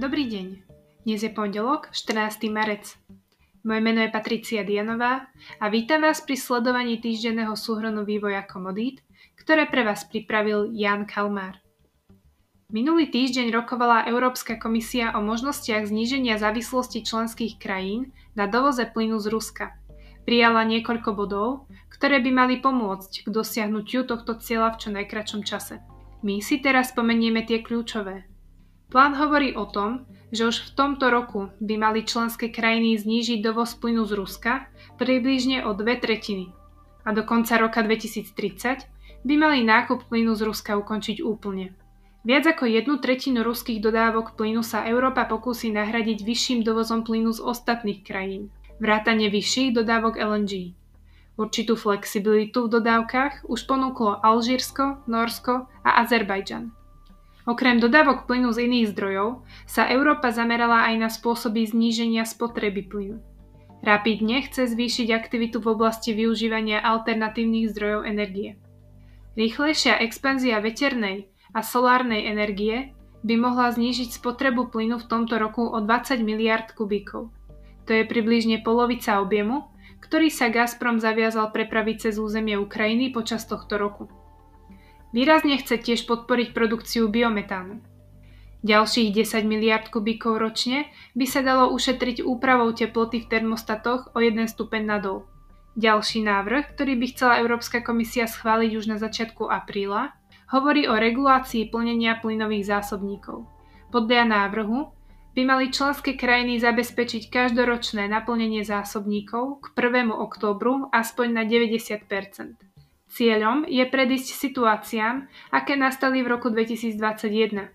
Dobrý deň. Dnes je pondelok, 14. marec. Moje meno je Patricia Dianová a vítam vás pri sledovaní týždenného súhrnu vývoja komodít, ktoré pre vás pripravil Jan Kalmár. Minulý týždeň rokovala Európska komisia o možnostiach zníženia závislosti členských krajín na dovoze plynu z Ruska. Prijala niekoľko bodov, ktoré by mali pomôcť k dosiahnutiu tohto cieľa v čo najkračom čase. My si teraz spomenieme tie kľúčové – Plán hovorí o tom, že už v tomto roku by mali členské krajiny znížiť dovoz plynu z Ruska približne o dve tretiny a do konca roka 2030 by mali nákup plynu z Ruska ukončiť úplne. Viac ako jednu tretinu ruských dodávok plynu sa Európa pokúsi nahradiť vyšším dovozom plynu z ostatných krajín, vrátane vyšších dodávok LNG. Určitú flexibilitu v dodávkach už ponúklo Alžírsko, Norsko a Azerbajdžan. Okrem dodávok plynu z iných zdrojov sa Európa zamerala aj na spôsoby zníženia spotreby plynu. Rapidne chce zvýšiť aktivitu v oblasti využívania alternatívnych zdrojov energie. Rýchlejšia expanzia veternej a solárnej energie by mohla znížiť spotrebu plynu v tomto roku o 20 miliard kubíkov. To je približne polovica objemu, ktorý sa Gazprom zaviazal prepraviť cez územie Ukrajiny počas tohto roku. Výrazne chce tiež podporiť produkciu biometánu. Ďalších 10 miliard kubíkov ročne by sa dalo ušetriť úpravou teploty v termostatoch o 1 stupeň nadol. Ďalší návrh, ktorý by chcela Európska komisia schváliť už na začiatku apríla, hovorí o regulácii plnenia plynových zásobníkov. Podľa návrhu by mali členské krajiny zabezpečiť každoročné naplnenie zásobníkov k 1. októbru aspoň na 90 Cieľom je predísť situáciám, aké nastali v roku 2021.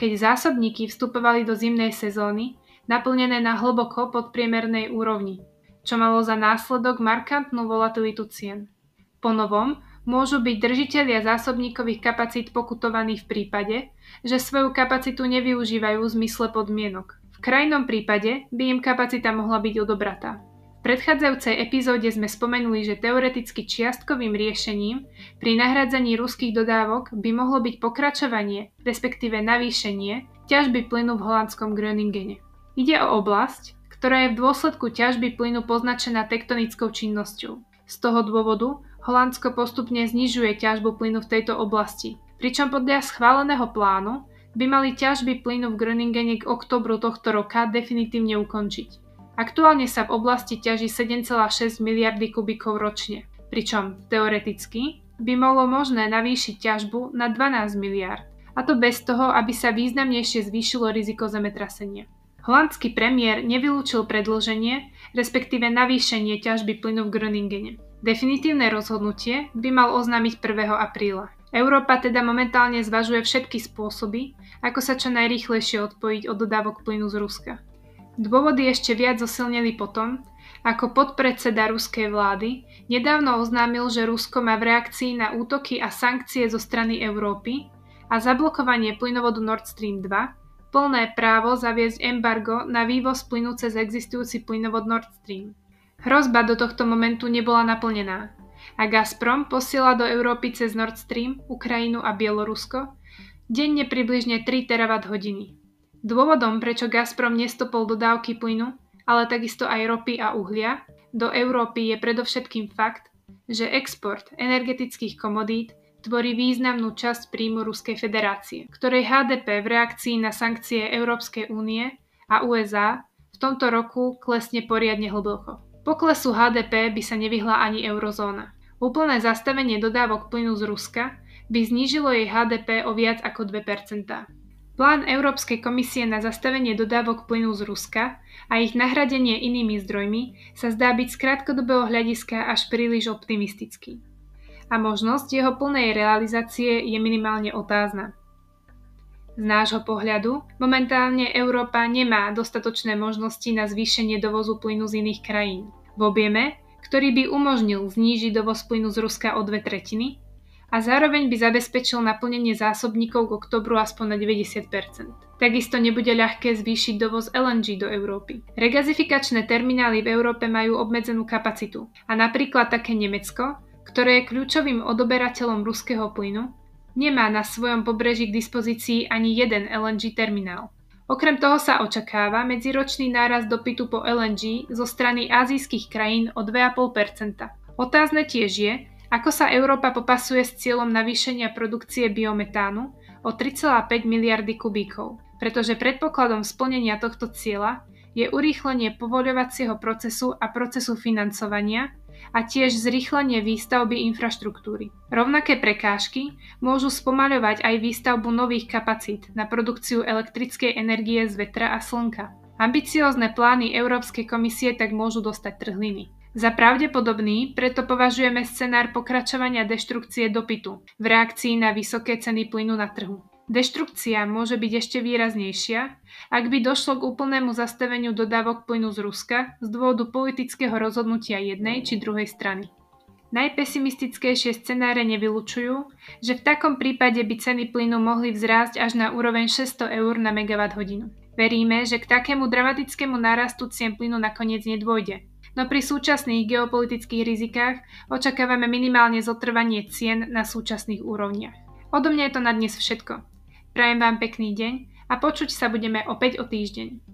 Keď zásobníky vstupovali do zimnej sezóny, naplnené na hlboko podpriemernej úrovni, čo malo za následok markantnú volatilitu cien. Po novom môžu byť držitelia zásobníkových kapacít pokutovaní v prípade, že svoju kapacitu nevyužívajú v zmysle podmienok. V krajnom prípade by im kapacita mohla byť odobratá. Predchádzajúcej epizóde sme spomenuli, že teoreticky čiastkovým riešením pri nahradzaní ruských dodávok by mohlo byť pokračovanie, respektíve navýšenie, ťažby plynu v holandskom Gröningene. Ide o oblasť, ktorá je v dôsledku ťažby plynu poznačená tektonickou činnosťou. Z toho dôvodu Holandsko postupne znižuje ťažbu plynu v tejto oblasti, pričom podľa schváleného plánu by mali ťažby plynu v Gröningene k oktobru tohto roka definitívne ukončiť. Aktuálne sa v oblasti ťaží 7,6 miliardy kubikov ročne, pričom teoreticky by bolo možné navýšiť ťažbu na 12 miliard, a to bez toho, aby sa významnejšie zvýšilo riziko zemetrasenia. Holandský premiér nevylúčil predlženie, respektíve navýšenie ťažby plynu v Groningene. Definitívne rozhodnutie by mal oznámiť 1. apríla. Európa teda momentálne zvažuje všetky spôsoby, ako sa čo najrýchlejšie odpojiť od dodávok plynu z Ruska. Dôvody ešte viac zosilnili potom, ako podpredseda ruskej vlády nedávno oznámil, že Rusko má v reakcii na útoky a sankcie zo strany Európy a zablokovanie plynovodu Nord Stream 2 plné právo zaviesť embargo na vývoz plynu cez existujúci plynovod Nord Stream. Hrozba do tohto momentu nebola naplnená a Gazprom posiela do Európy cez Nord Stream, Ukrajinu a Bielorusko denne približne 3 terawatt hodiny. Dôvodom, prečo Gazprom nestopol dodávky plynu, ale takisto aj ropy a uhlia, do Európy je predovšetkým fakt, že export energetických komodít tvorí významnú časť príjmu Ruskej federácie, ktorej HDP v reakcii na sankcie Európskej únie a USA v tomto roku klesne poriadne hlboko. Poklesu HDP by sa nevyhla ani eurozóna. Úplné zastavenie dodávok plynu z Ruska by znížilo jej HDP o viac ako 2%. Plán Európskej komisie na zastavenie dodávok plynu z Ruska a ich nahradenie inými zdrojmi sa zdá byť z krátkodobého hľadiska až príliš optimistický. A možnosť jeho plnej realizácie je minimálne otázna. Z nášho pohľadu momentálne Európa nemá dostatočné možnosti na zvýšenie dovozu plynu z iných krajín. V objeme, ktorý by umožnil znížiť dovoz plynu z Ruska o dve tretiny, a zároveň by zabezpečil naplnenie zásobníkov k oktobru aspoň na 90%. Takisto nebude ľahké zvýšiť dovoz LNG do Európy. Regazifikačné terminály v Európe majú obmedzenú kapacitu a napríklad také Nemecko, ktoré je kľúčovým odoberateľom ruského plynu, nemá na svojom pobreží k dispozícii ani jeden LNG terminál. Okrem toho sa očakáva medziročný nárast dopytu po LNG zo strany azijských krajín o 2,5 Otázne tiež je, ako sa Európa popasuje s cieľom navýšenia produkcie biometánu o 3,5 miliardy kubíkov, pretože predpokladom splnenia tohto cieľa je urýchlenie povoľovacieho procesu a procesu financovania a tiež zrýchlenie výstavby infraštruktúry. Rovnaké prekážky môžu spomaľovať aj výstavbu nových kapacít na produkciu elektrickej energie z vetra a slnka. Ambiciózne plány Európskej komisie tak môžu dostať trhliny. Za pravdepodobný preto považujeme scenár pokračovania deštrukcie dopytu v reakcii na vysoké ceny plynu na trhu. Deštrukcia môže byť ešte výraznejšia, ak by došlo k úplnému zastaveniu dodávok plynu z Ruska z dôvodu politického rozhodnutia jednej či druhej strany. Najpesimistickejšie scenáre nevylučujú, že v takom prípade by ceny plynu mohli vzrásť až na úroveň 600 eur na megawatt hodinu. Veríme, že k takému dramatickému nárastu cien plynu nakoniec nedôjde. No pri súčasných geopolitických rizikách očakávame minimálne zotrvanie cien na súčasných úrovniach. Odo mňa je to na dnes všetko. Prajem vám pekný deň a počuť sa budeme opäť o týždeň.